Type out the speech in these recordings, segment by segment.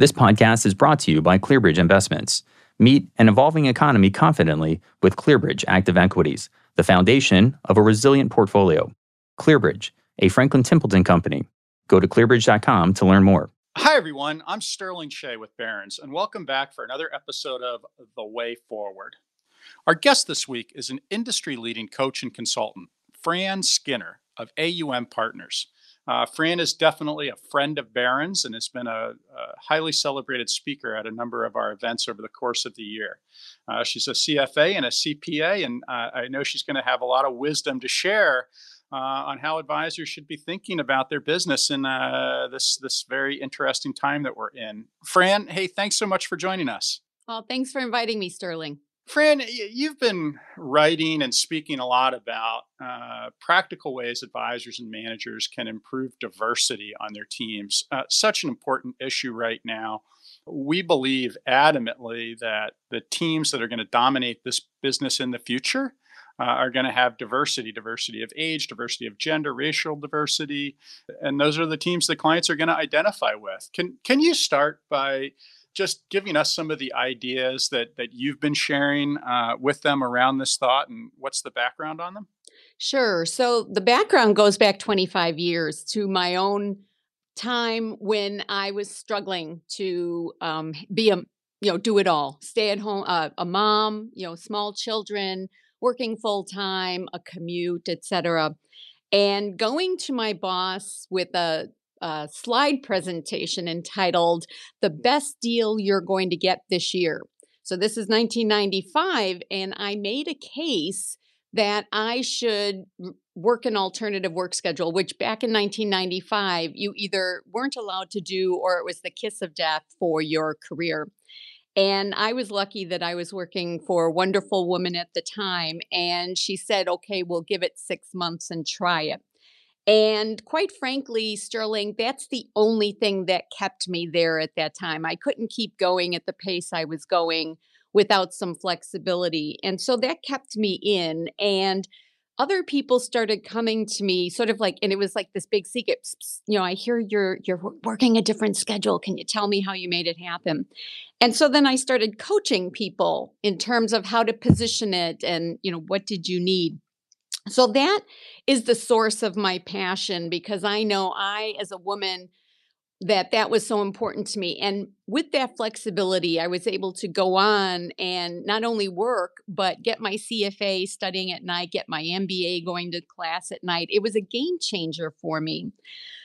This podcast is brought to you by ClearBridge Investments. Meet an evolving economy confidently with ClearBridge Active Equities, the foundation of a resilient portfolio. ClearBridge, a Franklin Templeton company. Go to clearbridge.com to learn more. Hi, everyone. I'm Sterling Shea with Barron's, and welcome back for another episode of The Way Forward. Our guest this week is an industry leading coach and consultant, Fran Skinner of AUM Partners. Uh, Fran is definitely a friend of Barron's and has been a, a, highly celebrated speaker at a number of our events over the course of the year. Uh, she's a CFA and a CPA, and uh, I know she's going to have a lot of wisdom to share uh, on how advisors should be thinking about their business in uh, this this very interesting time that we're in. Fran, hey, thanks so much for joining us. Well, thanks for inviting me, Sterling. Fran, you've been writing and speaking a lot about uh, practical ways advisors and managers can improve diversity on their teams. Uh, such an important issue right now. We believe adamantly that the teams that are going to dominate this business in the future uh, are going to have diversity diversity of age, diversity of gender, racial diversity. And those are the teams that clients are going to identify with. Can, can you start by just giving us some of the ideas that that you've been sharing uh, with them around this thought and what's the background on them? Sure. So the background goes back 25 years to my own time when i was struggling to um, be a you know do it all. Stay at home uh, a mom you know small children working full time a commute etc and going to my boss with a uh, slide presentation entitled The Best Deal You're Going to Get This Year. So this is 1995, and I made a case that I should work an alternative work schedule, which back in 1995, you either weren't allowed to do or it was the kiss of death for your career. And I was lucky that I was working for a wonderful woman at the time. And she said, okay, we'll give it six months and try it. And quite frankly, Sterling, that's the only thing that kept me there at that time. I couldn't keep going at the pace I was going without some flexibility. And so that kept me in. And other people started coming to me sort of like and it was like this big secret you know i hear you're you're working a different schedule can you tell me how you made it happen and so then i started coaching people in terms of how to position it and you know what did you need so that is the source of my passion because I know I, as a woman, that that was so important to me and with that flexibility i was able to go on and not only work but get my cfa studying at night get my mba going to class at night. It was a game changer for me.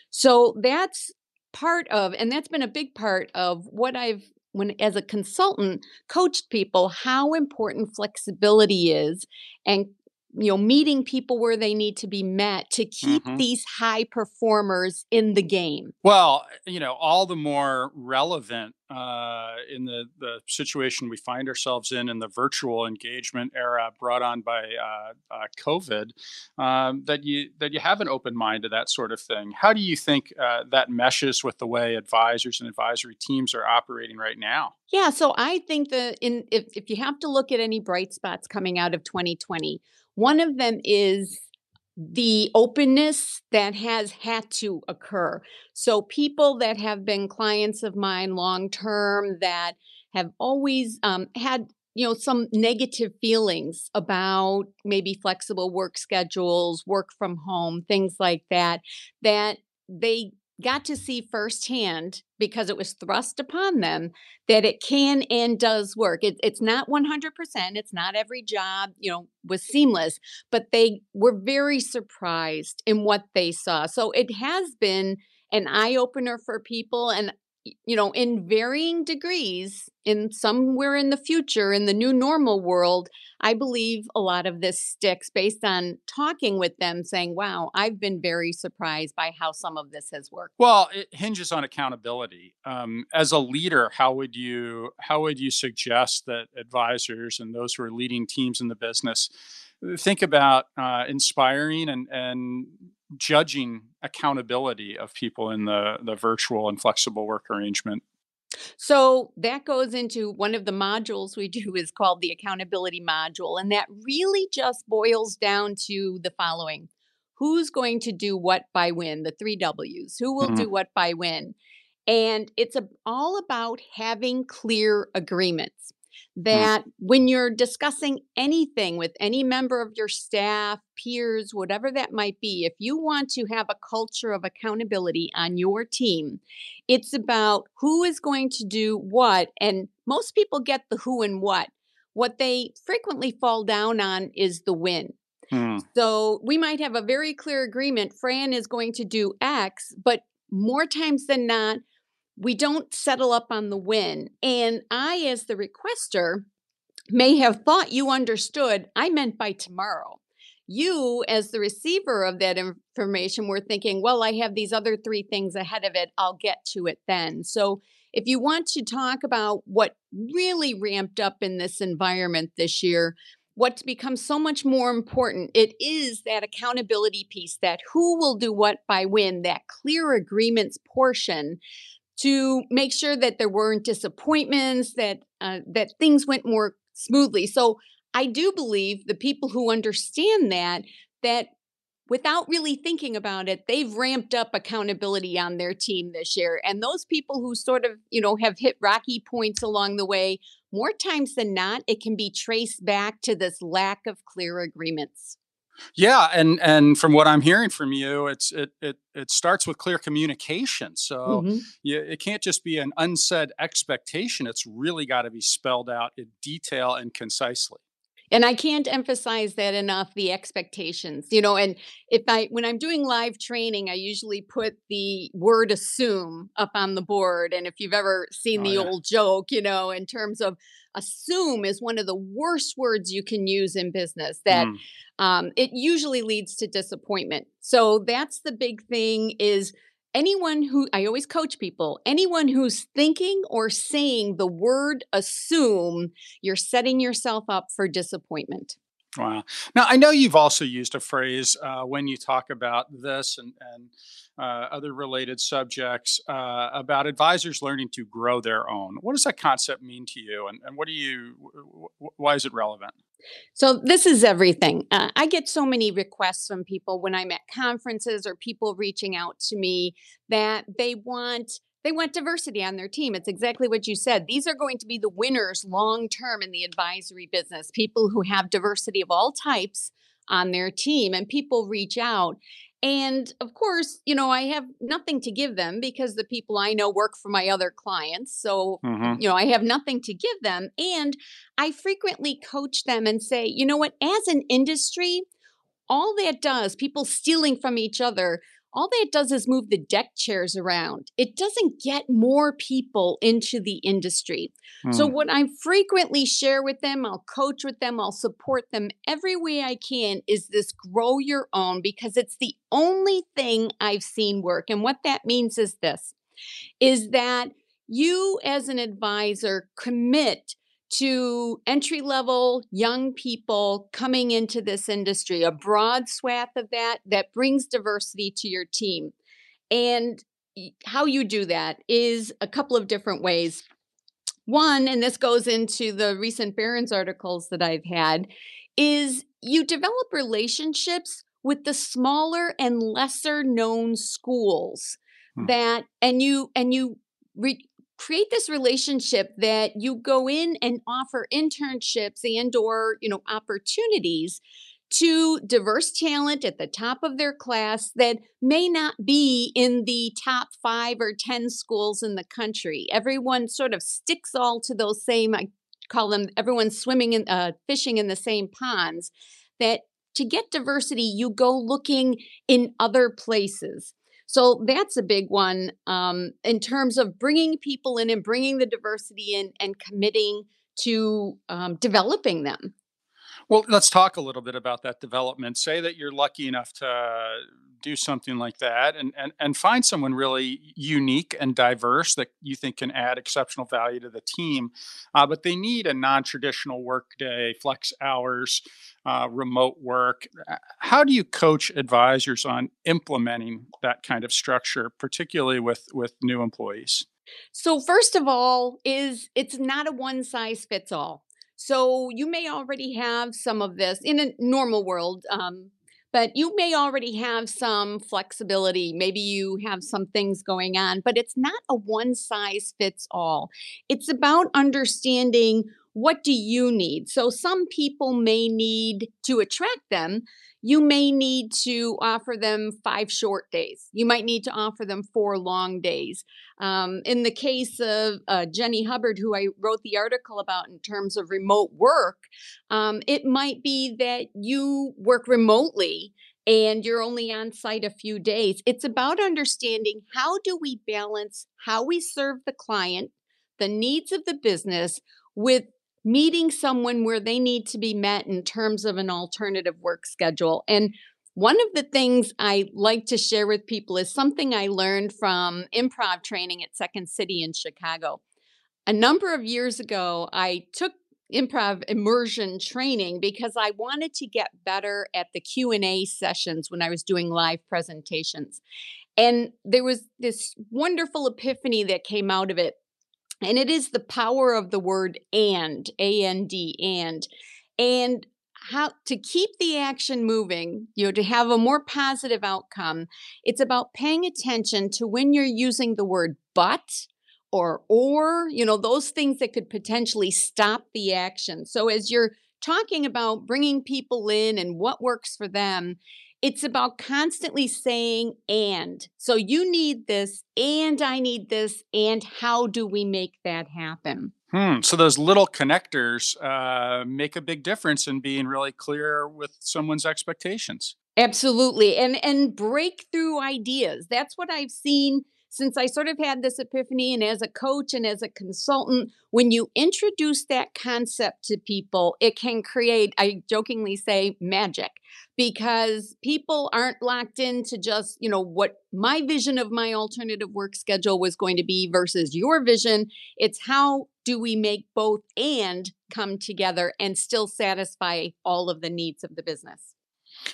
So that's part of and that's been a big part of what i've when as a consultant coached people how important flexibility is and you know meeting people where they need to be met to keep mm-hmm. these high performers in the game. Well you know all the more relevant uh, in the the situation we find ourselves in in the virtual engagement era brought on by uh, uh, covid um, that you that you have an open mind to that sort of thing. How do you think uh, that meshes with the way advisors and advisory teams are operating right now? Yeah so i think that in if, if you have to look at any bright spots coming out of 2020 one of them is the openness that has had to occur. So, people that have been clients of mine long term that have always um, had you know some negative feelings about maybe flexible work schedules work from home things like that that they got to see firsthand because it was thrust upon them that it can and does work. It, it's not 100%, it's not every job, you know, was seamless, but they were very surprised in what they saw. So it has been an eye opener for people. And you know, in varying degrees, in somewhere in the future, in the new normal world, I believe a lot of this sticks based on talking with them, saying, wow, I've been very surprised by how some of this has worked. Well, it hinges on accountability. Um, as a leader, how would you how would you suggest that advisors and those who are leading teams in the business think about uh, inspiring and and judging accountability of people in the the virtual and flexible work arrangement. So that goes into one of the modules we do is called the accountability module and that really just boils down to the following. Who's going to do what by when? The 3 Ws. Who will mm-hmm. do what by when? And it's a, all about having clear agreements Mm. that when you're discussing anything with any member of your staff, peers, whatever that might be, if you want to have a culture of accountability on your team, it's about who is going to do what. And most people get the who and what. What they frequently fall down on is the when. Hmm. So we might have a very clear agreement Fran is going to do X, but more times than not, we don't settle up on the win. And I, as the requester, may have thought you understood I meant by tomorrow. You, as the receiver of that information, were thinking, well, I have these other three things ahead of it. I'll get to it then. So, if you want to talk about what really ramped up in this environment this year, what's become so much more important, it is that accountability piece that who will do what by when, that clear agreements portion to make sure that there weren't disappointments, that uh, that things went more smoothly. So I do believe the people who understand that that without really thinking about it, they've ramped up accountability on their team this year. And those people who sort of, you know, have hit rocky points along the way, more times than not, it can be traced back to this lack of clear agreements. Yeah, and and from what I'm hearing from you, it's it it it starts with clear communication. So Mhm. yeah, it can't just be an unsaid expectation. It's really got to be spelled out in detail and concisely. And I can't emphasize that enough the expectations, you know. And if I, when I'm doing live training, I usually put the word assume up on the board. And if you've ever seen Oh the yeah. old joke, you know, in terms of assume is one of the worst words you can use in business, that Mm. um, it usually leads to disappointment. So that's the big thing is anyone who I always coach people, anyone who's thinking or saying the word assume, you're setting yourself up for disappointment. Wow. Now, I know you've also used a phrase uh, when you talk about this and, and uh, other related subjects uh, about advisors learning to grow their own. What does that concept mean to you? And, and what do you, wh- wh- why is it relevant? So this is everything. Uh, I get so many requests from people when I'm at conferences or people reaching out to me that they want they want diversity on their team. It's exactly what you said. These are going to be the winners long term in the advisory business. People who have diversity of all types on their team and people reach out and of course, you know, I have nothing to give them because the people I know work for my other clients. So, hmm you know, I have nothing to give them. And I frequently coach them and say, you know what, as an industry, all that does, people stealing from each other, all that does is move the deck chairs around. It doesn't get more people into the industry. So, Mm. what I frequently share with them, I'll coach with them, I'll support them every way I can, is this grow your own because it's the only thing I've seen work. And what that means is this is that you as an advisor commit to entry level young people coming into this industry, a broad swath of that that brings diversity to your team. And how you do that is a couple of different ways. One, and this goes into the recent Barron's articles that I've had, is you develop relationships with the smaller and lesser known schools Hmm. that and you and you re- create this relationship that you go in and offer internships and or you know opportunities to diverse talent at the top of their class that may not be in the top 5 or 10 schools in the country. Everyone sort of sticks all to those same i call them everyone swimming in uh, fishing in the same ponds that to get diversity you go looking in other places so that's a big one um, in terms of bringing people in and bringing the diversity in and committing to um, developing them. Well, let's talk a little bit about that development. Say that you're lucky enough to do something like that and, and, and find someone really unique and diverse that you think can add exceptional value to the team. Uh, but they need a non traditional workday, flex hours, uh, remote work. Uh, How do you coach advisors on implementing that kind of structure, particularly with, with new employees? So first of all is it's not a one size fits all. So you may already have some of this in a normal world um, but you may already have some flexibility. Maybe you have some things going on, but it's not a one size fits all. It's about understanding what do you need? So some people may need to attract them you may need to offer them five short days. You might need to offer them four long days. Um, in the case of uh, Jenny Hubbard, who I wrote the article about in terms of remote work, um, it might be that you work remotely and you're only on site a few days. It's about understanding how do we balance how we serve the client, the needs of the business with meeting someone where they need to be met in terms of an alternative work schedule. And one of the things I like to share with people is something I learned from improv training at Second City in Chicago. A number of years ago, I took improv immersion training because I wanted to get better at the Q&A sessions when I was doing live presentations. And there was this wonderful epiphany that came out of it and it is the power of the word and a-n-d and and how to keep the action moving you know to have a more positive outcome it's about paying attention to when you're using the word but or or you know those things that could potentially stop the action. So as you're talking about bringing people in and what works for them it's about constantly saying and. So you need this, and I need this, and how do we make that happen? Hmm. So those little connectors uh, make a big difference in being really clear with someone's expectations. Absolutely. And and breakthrough ideas. That's what I've seen since I sort of had this epiphany, and as a coach and as a consultant, when you introduce that concept to people, it can create, I jokingly say, magic because people aren't locked into just, you know, what my vision of my alternative work schedule was going to be versus your vision. It's how do we make both and come together and still satisfy all of the needs of the business?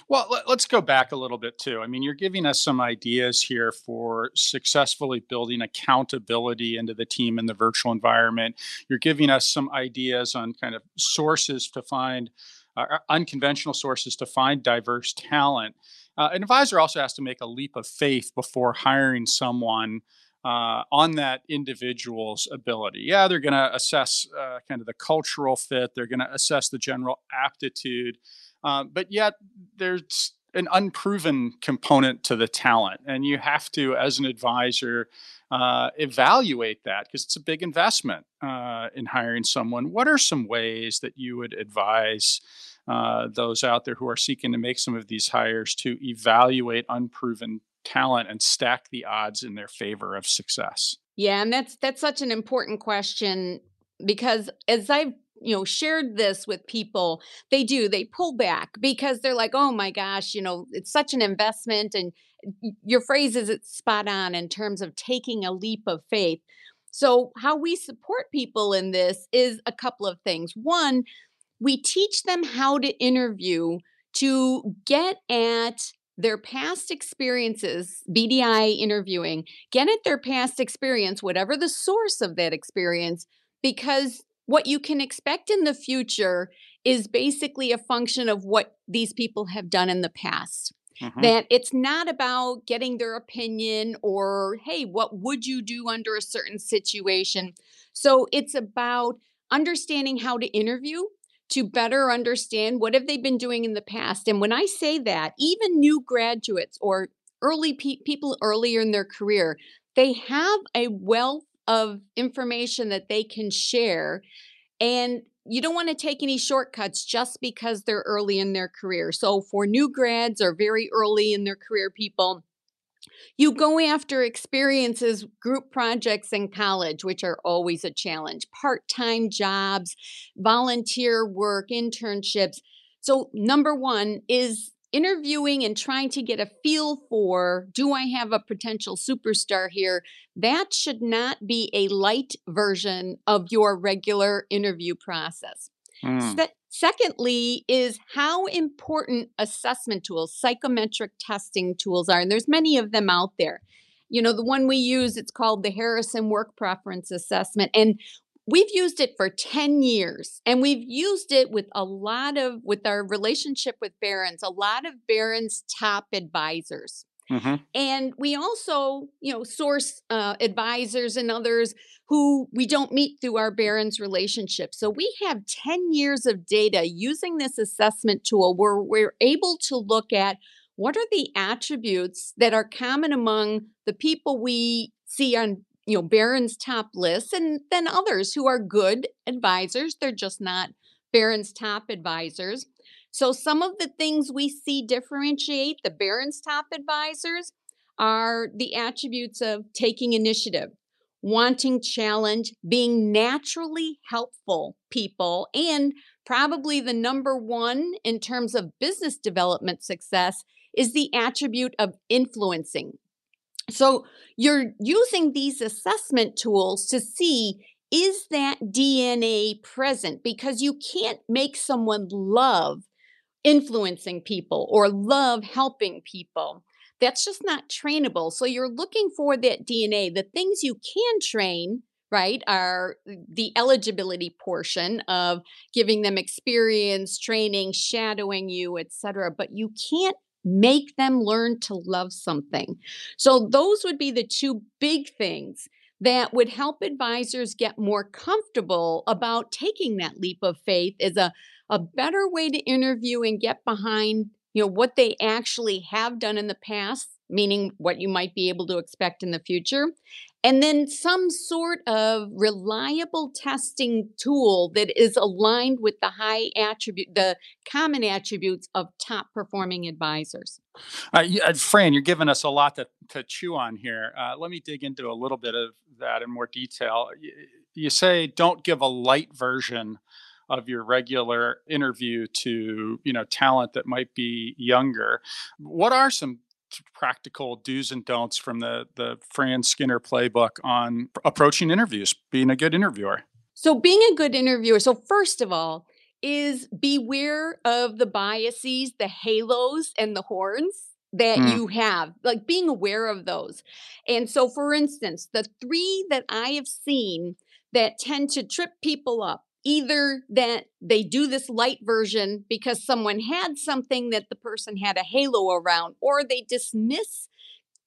Well, let, us go back a little bit too. I mean, you're giving us some ideas here for successfully building accountability into the team in the virtual environment. You're giving us some ideas on kind of sources to find uh, uh unconventional sources to find diverse talent. Uh, an advisor also has to make a leap of faith before hiring someone uh, on that individual's ability. Yeah, they're going to assess uh, kind of the cultural fit, they're going to assess the general aptitude. Uh, but yet there's an unproven component to the talent, and you have to, as an advisor, uh, evaluate that because it's a big investment uh, in hiring someone. What are some ways that you would advise uh, those out there who are seeking to make some of these hires to evaluate unproven talent and stack the odds in their favor of success? Yeah, and that's that's such an important question because as I've you know shared this with people they do they pull back because they're like oh my gosh you know it's such an investment and your phrase is it's spot on in terms of taking a leap of faith. So how we support people in this is a couple of things. One we teach them how to interview to get at their past experiences, BDI interviewing, get at their past experience, whatever the source of that experience, because what you can expect in the future is basically a function of what these people have done in the past. Mm-hmm. That it's not about getting their opinion or, hey, what would you do under a certain situation? So it's about understanding how to interview to better understand what have they been doing in the past. And when I say that, even new graduates or early pe- people earlier in their career, they have a wealth of information that they can share. And you don't want to take any shortcuts just because they're early in their career. So, for new grads or very early in their career people, you go after experiences, group projects in college, which are always a challenge, part time jobs, volunteer work, internships. So, number one is interviewing and trying to get a feel for do I have a potential superstar here? That should not be a light version of your regular interview process. Mm. Se- secondly, is how important assessment tools, psychometric testing tools are. And there's many of them out there. You know, the one we use, it's called the Harrison Work Preference Assessment. And we've used it for 10 years and we've used it with a lot of with our relationship with Barron's a lot of Barron's top advisors. Hmm and we also you know source uh, advisors and others who we don't meet through our Barron's relationship. So we have 10 years of data using this assessment tool where we're able to look at what are the attributes that are common among the people we see on you know barron's top list and then others who are good advisors they're just not barron's top advisors. So some of the things we see differentiate the barron's top advisors are the attributes of taking initiative wanting challenge being naturally helpful people and probably the number one in terms of business development success is the attribute of influencing so you're using these assessment tools to see is that DNA present? Because you can't make someone love influencing people or love helping people. That's just not trainable. So you're looking for that DNA. The things you can train, right, are the eligibility portion of giving them experience, training, shadowing you, etc. But you can't make them learn to love something. So those would be the two big things that would help advisors get more comfortable about taking that leap of faith is a, a better way to interview and get behind you know what they actually have done in the past meaning what you might be able to expect in the future and then some sort of reliable testing tool that is aligned with the high attribute the common attributes of top performing advisors Uh, uh, Fran, you're giving us a lot to, to chew on here. Uh, let me dig into a little bit of that in more detail. Y- You say don't give a light version of your regular interview to you know talent that might be younger. What are some practical do's and don'ts from the the Fran Skinner playbook on approaching interviews, being a good interviewer? So, being a good interviewer, so first of all, is beware of the biases, the halos, and the horns that Mm, you have, like being aware of those. And so, for instance, the three that I have seen that tend to trip people up. Either that they do this light version because someone had something that the person had a halo around, or they dismiss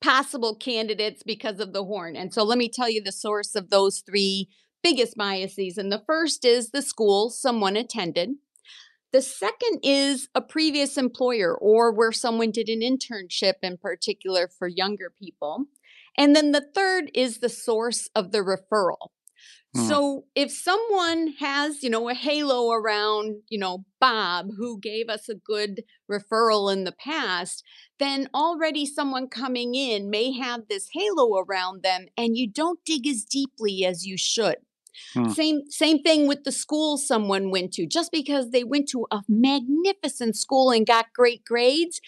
possible candidates because of the horn. And so let me tell you the source of those three biggest biases. And the first is the school someone attended. The second is a previous employer or where someone did an internship in particular for younger people. And then the third is the source of the referral. Mm, So if someone has, you know, a halo around, you know, Bob who gave us a good referral in the past, then already someone coming in may have this halo around them and you don't dig as deeply as you should. mm. Same same thing with the school someone went to. Just because they went to a magnificent school and got great grades,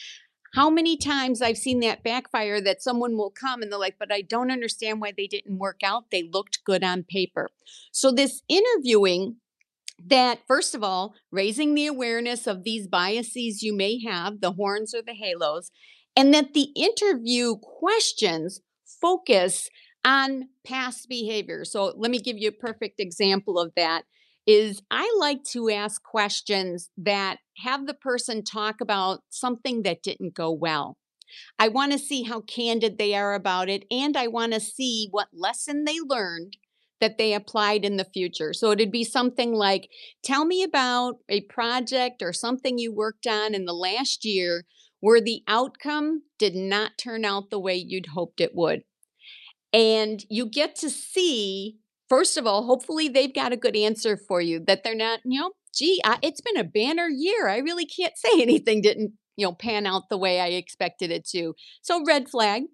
how many times I've seen that backfire that someone will come and they're like, but I don't understand why they didn't work out. They looked good on paper. So, this interviewing that, first of all, raising the awareness of these biases you may have, the horns or the halos, and that the interview questions focus on past behavior. So, let me give you a perfect example of that is I like to ask questions that have the person talk about something that didn't go well. I want to see how candid they are about it, and I want to see what lesson they learned that they applied in the future. So it'd be something like tell me about a project or something you worked on in the last year where the outcome did not turn out the way you'd hoped it would. And you get to see, first of all, hopefully they've got a good answer for you that they're not, you know, gee, I, it's been a banner year. I really can't say anything didn't, you know, pan out the way I expected it to. So, red flag.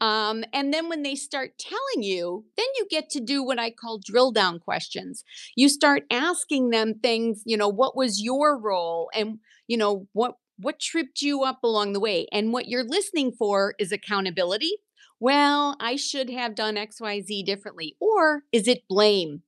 Um, and then when they start telling you, then you get to do what I call drill down questions. You start asking them things, you know, what was your role and, you know, what what tripped you up along the way? And what you're listening for is accountability. Well, I should have done XYZ differently. Or is it blame?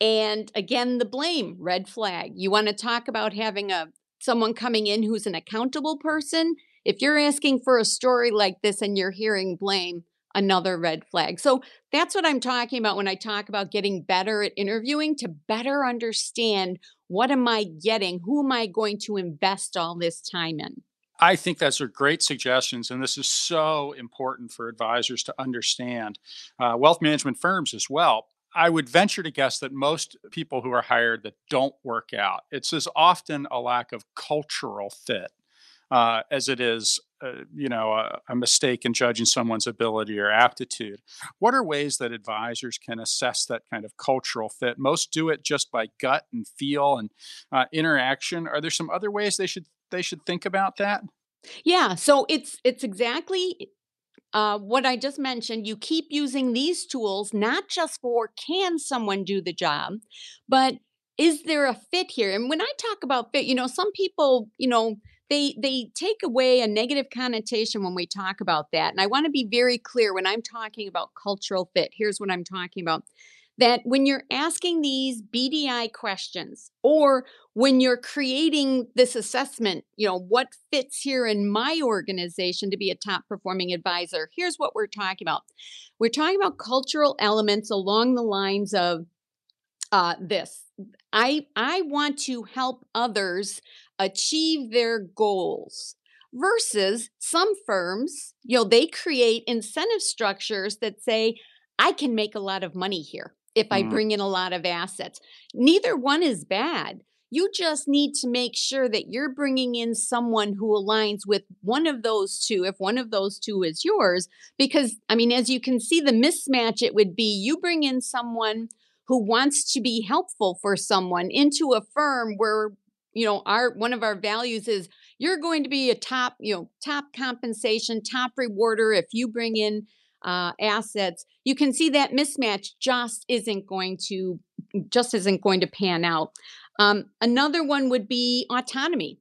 And again, the blame, red flag. You want to talk about having a someone coming in who's an accountable person. If you're asking for a story like this and you're hearing blame, another red flag. So that's what I'm talking about when I talk about getting better at interviewing to better understand what am I getting? Who am I going to invest all this time in? I think those are great suggestions, and this is so important for advisors to understand. Uh, wealth management firms as well. I would venture to guess that most people who are hired that don't work out, it's as often a lack of cultural fit uh, as it is, uh, you know, a, a, mistake in judging someone's ability or aptitude. What are ways that advisors can assess that kind of cultural fit? Most do it just by gut and feel and uh, interaction. Are there some other ways they should they should think about that? Yeah, so it's it's exactly uh, what I just mentioned. You keep using these tools not just for can someone do the job, but is there a fit here? And when I talk about fit, you know, some people, you know, they they take away a negative connotation when we talk about that. And I want to be very clear when I'm talking about cultural fit. Here's what I'm talking about that when you're asking these BDI questions or when you're creating this assessment, you know, what fits here in my organization to be a top performing advisor, here's what we're talking about. We're talking about cultural elements along the lines of uh, this. I I want to help others achieve their goals versus some firms, you know, they create incentive structures that say I can make a lot of money here if I Mm. bring in a lot of assets. Neither one is bad. You just need to make sure that you're bringing in someone who aligns with one of those two, if one of those two is yours. Because, I mean, as you can see, the mismatch it would be you bring in someone who wants to be helpful for someone into a firm where you know our one of our values is you're going to be a top you know top compensation top rewarder if you bring in uh, assets, you can see that mismatch just isn't going to just isn't going to pan out. Um, another one would be autonomy.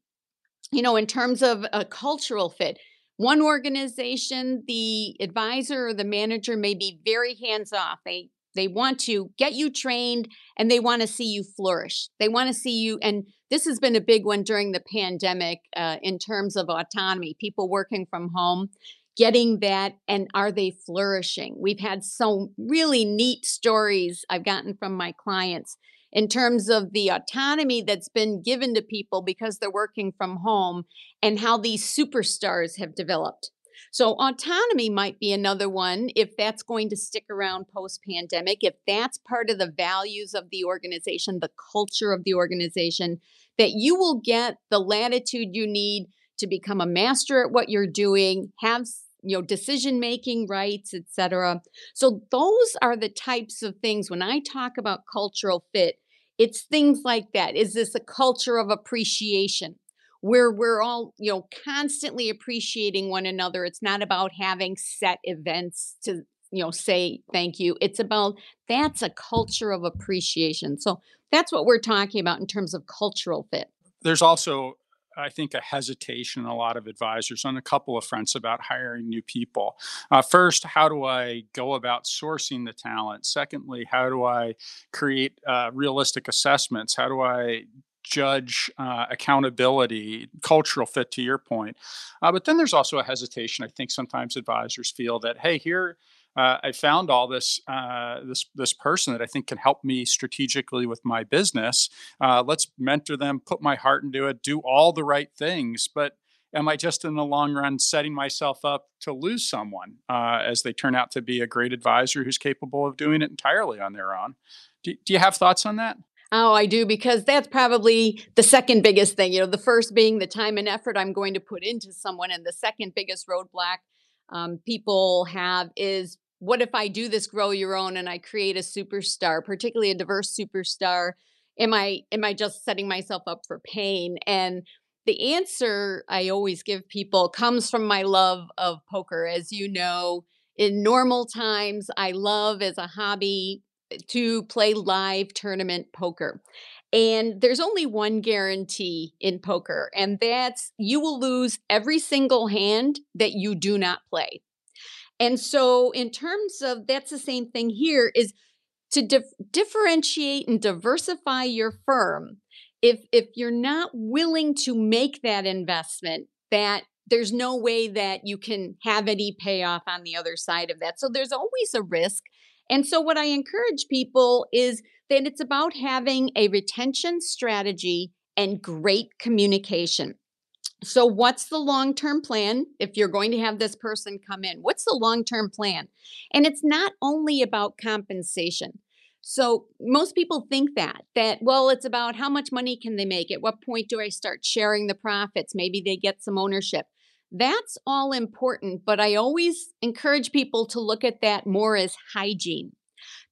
You know, in terms of a cultural fit, one organization, the advisor or the manager may be very hands off. They they want to get you trained and they want to see you flourish. They want to see you, and this has been a big one during the pandemic uh, in terms of autonomy, people working from home getting that and are they flourishing? We've had some really neat stories I've gotten from my clients in terms of the autonomy that's been given to people because they're working from home and how these superstars have developed. So, autonomy might be another one if that's going to stick around post pandemic, if that's part of the values of the organization, the culture of the organization, that you will get the latitude you need to become a master at what you're doing, have you know decision making rights etc so those are the types of things when i talk about cultural fit it's things like that. Is this a culture of appreciation? Where we're all you know constantly appreciating one another. It's not about having set events to you know say thank you. It's about that's a culture of appreciation. So that's what we're talking about in terms of cultural fit. There's also I think, a hesitation a lot of advisors on a couple of fronts about hiring new people. Uh, first, how do I go about sourcing the talent? Secondly, how do I create uh, realistic assessments? How do I judge uh, accountability, cultural fit, to your point? Uh, but then there's also a hesitation. I think sometimes advisors feel that, hey, here, uh, I found all this uh, this this person that I think can help me strategically with my business. Uh, let's mentor them, put my heart into it, do all the right things. But am I just in the long run setting myself up to lose someone uh, as they turn out to be a great advisor who's capable of doing it entirely on their own? Do, do you have thoughts on that? Oh, I do because that's probably the second biggest thing. You know, the first being the time and effort I'm going to put into someone, and the second biggest roadblock um, people have is what if I do this grow your own and I create a superstar, particularly a diverse superstar? Am I am I just setting myself up for pain? And the answer I always give people comes from my love of poker. As you know, in normal times, I love as a hobby to play live tournament poker. And there's only one guarantee in poker, and that's you will lose every single hand that you do not play. And so, in terms of that's the same thing here is to dif- differentiate and diversify your firm. If if you're not willing to make that investment, that there's no way that you can have any payoff on the other side of that. So there's always a risk. And so what I encourage people is that it's about having a retention strategy and great communication. So, what's the long term plan if you're going to have this person come in? What's the long term plan? And it's not only about compensation. So, most people think that, that, well, it's about how much money can they make? At what point do I start sharing the profits? Maybe they get some ownership. That's all important, but I always encourage people to look at that more as hygiene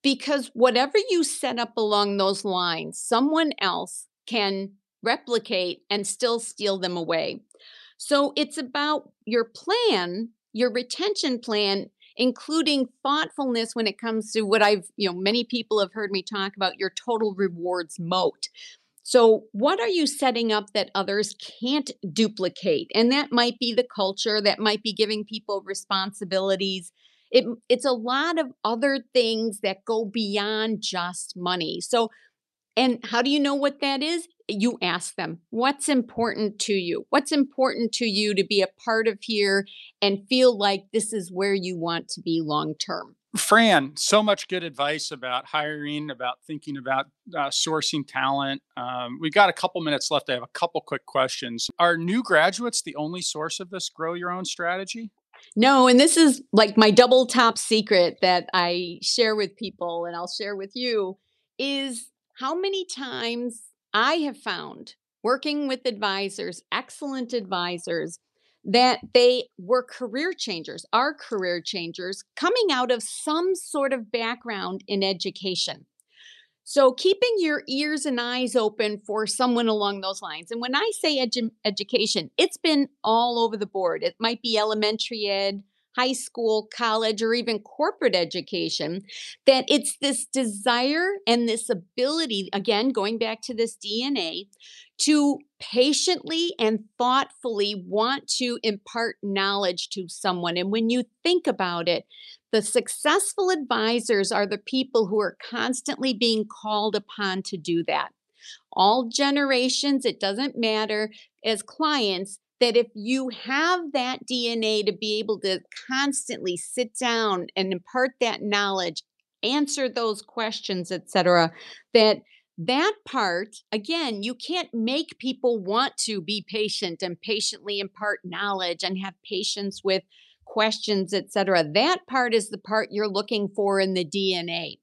because whatever you set up along those lines, someone else can replicate and still steal them away. So it's about your plan, your retention plan, including thoughtfulness when it comes to what I've, you know, many people have heard me talk about your total rewards moat. So, what are you setting up that others can't duplicate? And that might be the culture, that might be giving people responsibilities. It, it's a lot of other things that go beyond just money. So, and how do you know what that is? You ask them, what's important to you? What's important to you to be a part of here and feel like this is where you want to be long term? Fran, so much good advice about hiring, about thinking about uh, sourcing talent. Um, we've got a couple minutes left. I have a couple quick questions. Are new graduates the only source of this grow your own strategy? No, and this is like my double top secret that I share with people and I'll share with you is how many times I have found working with advisors, excellent advisors, that they were career changers, are career changers coming out of some sort of background in education. So, keeping your ears and eyes open for someone along those lines. And when I say edu- education, it's been all over the board. It might be elementary ed, high school, college, or even corporate education, that it's this desire and this ability, again, going back to this DNA, to patiently and thoughtfully want to impart knowledge to someone. And when you think about it, the successful advisors are the people who are constantly being called upon to do that. All generations, it doesn't matter, as clients, that if you have that DNA to be able to constantly sit down and impart that knowledge, answer those questions, etc., that that part again you can't make people want to be patient and patiently impart knowledge and have patience with questions etc that part is the part you're looking for in the dna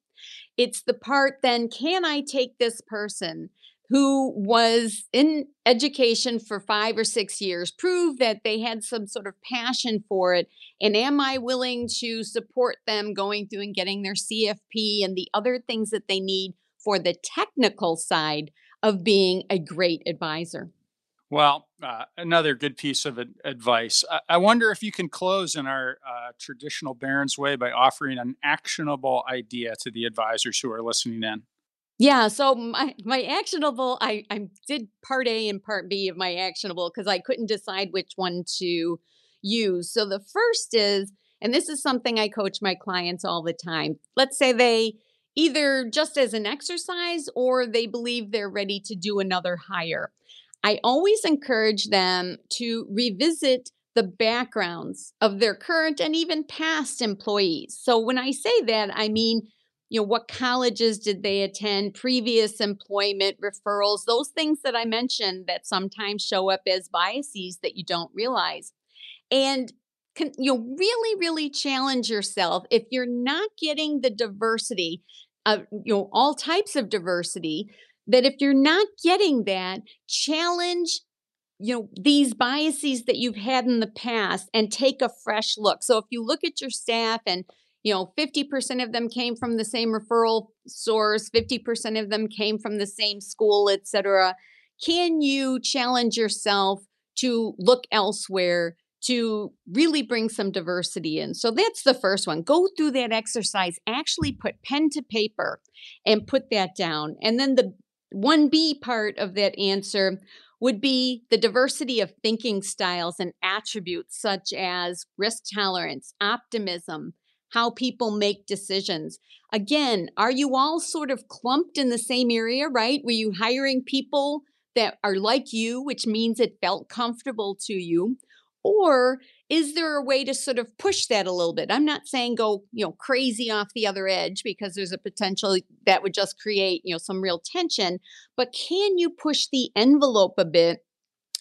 it's the part then can i take this person who was in education for five or six years prove that they had some sort of passion for it and am i willing to support them going through and getting their cfp and the other things that they need for the technical side of being a great advisor? Well uh, another good piece of advice. I-, I wonder if you can close in our uh, traditional barron's way by offering an actionable idea to the advisors who are listening in yeah, so my my actionable, I I did part A and part B of my actionable because I couldn't decide which one to use. So the first is, and this is something I coach my clients all the time. Let's say they either just as an exercise or they believe they're ready to do another hire. I always encourage them to revisit the backgrounds of their current and even past employees. So when I say that, I mean you know what colleges did they attend previous employment referrals those things that i mentioned that sometimes show up as biases that you don't realize. And can, you know really really challenge yourself if you're not getting the diversity of you know all types of diversity that if you're not getting that challenge you know these biases that you've had in the past and take a fresh look. So if you look at your staff and you know 50% of them came from the same referral source 50% of them came from the same school etc can you challenge yourself to look elsewhere to really bring some diversity in? So that's the first one. Go through that exercise. Actually put pen to paper and put that down. And then the 1b part of that answer would be the diversity of thinking styles and attributes such as risk tolerance optimism how people make decisions. Again, are you all sort of clumped in the same area, right? Were you hiring people that are like you, which means it felt comfortable to you? Or is there a way to sort of push that a little bit? I'm not saying go, you know, crazy off the other edge because there's a potential that would just create, you know, some real tension, but can you push the envelope a bit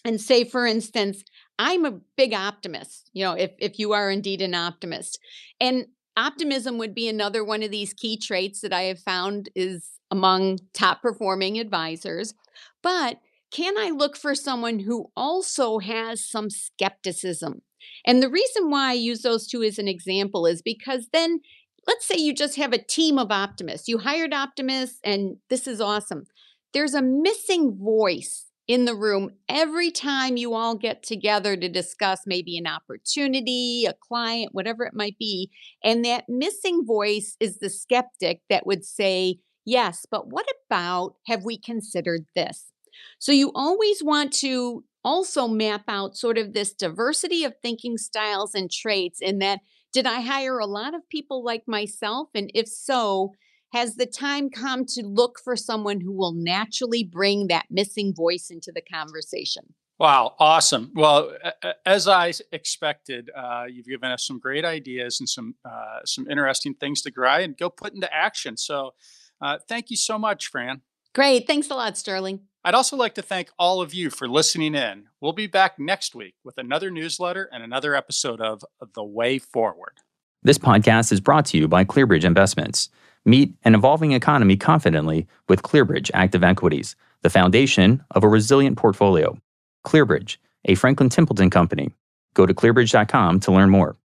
and say for instance, I'm a big optimist, you know, if if you are indeed an optimist. And optimism would be another one of these key traits that I have found is among top performing advisors. But can I look for someone who also has some skepticism? And the reason why I use those two as an example is because then let's say you just have a team of optimists. You hired optimists, and this is awesome. There's a missing voice in the room every time you all get together to discuss maybe an opportunity, a client, whatever it might be. And that missing voice is the skeptic that would say, Yes, but what about have we considered this? So you always want to also map out sort of this diversity of thinking styles and traits in that did I hire a lot of people like myself? And if so, has the time come to look for someone who will naturally bring that missing voice into the conversation? Wow, awesome. Well, as I expected, uh, you've given us some great ideas and some uh, some interesting things to try and go put into action. So, uh, thank you so much, Fran. Great. Thanks a lot, Sterling. I'd also like to thank all of you for listening in. We'll be back next week with another newsletter and another episode of The Way Forward. This podcast is brought to you by ClearBridge Investments. Meet an evolving economy confidently with ClearBridge Active Equities, the foundation of a resilient portfolio. ClearBridge, a Franklin Templeton company. Go to clearbridge.com to learn more.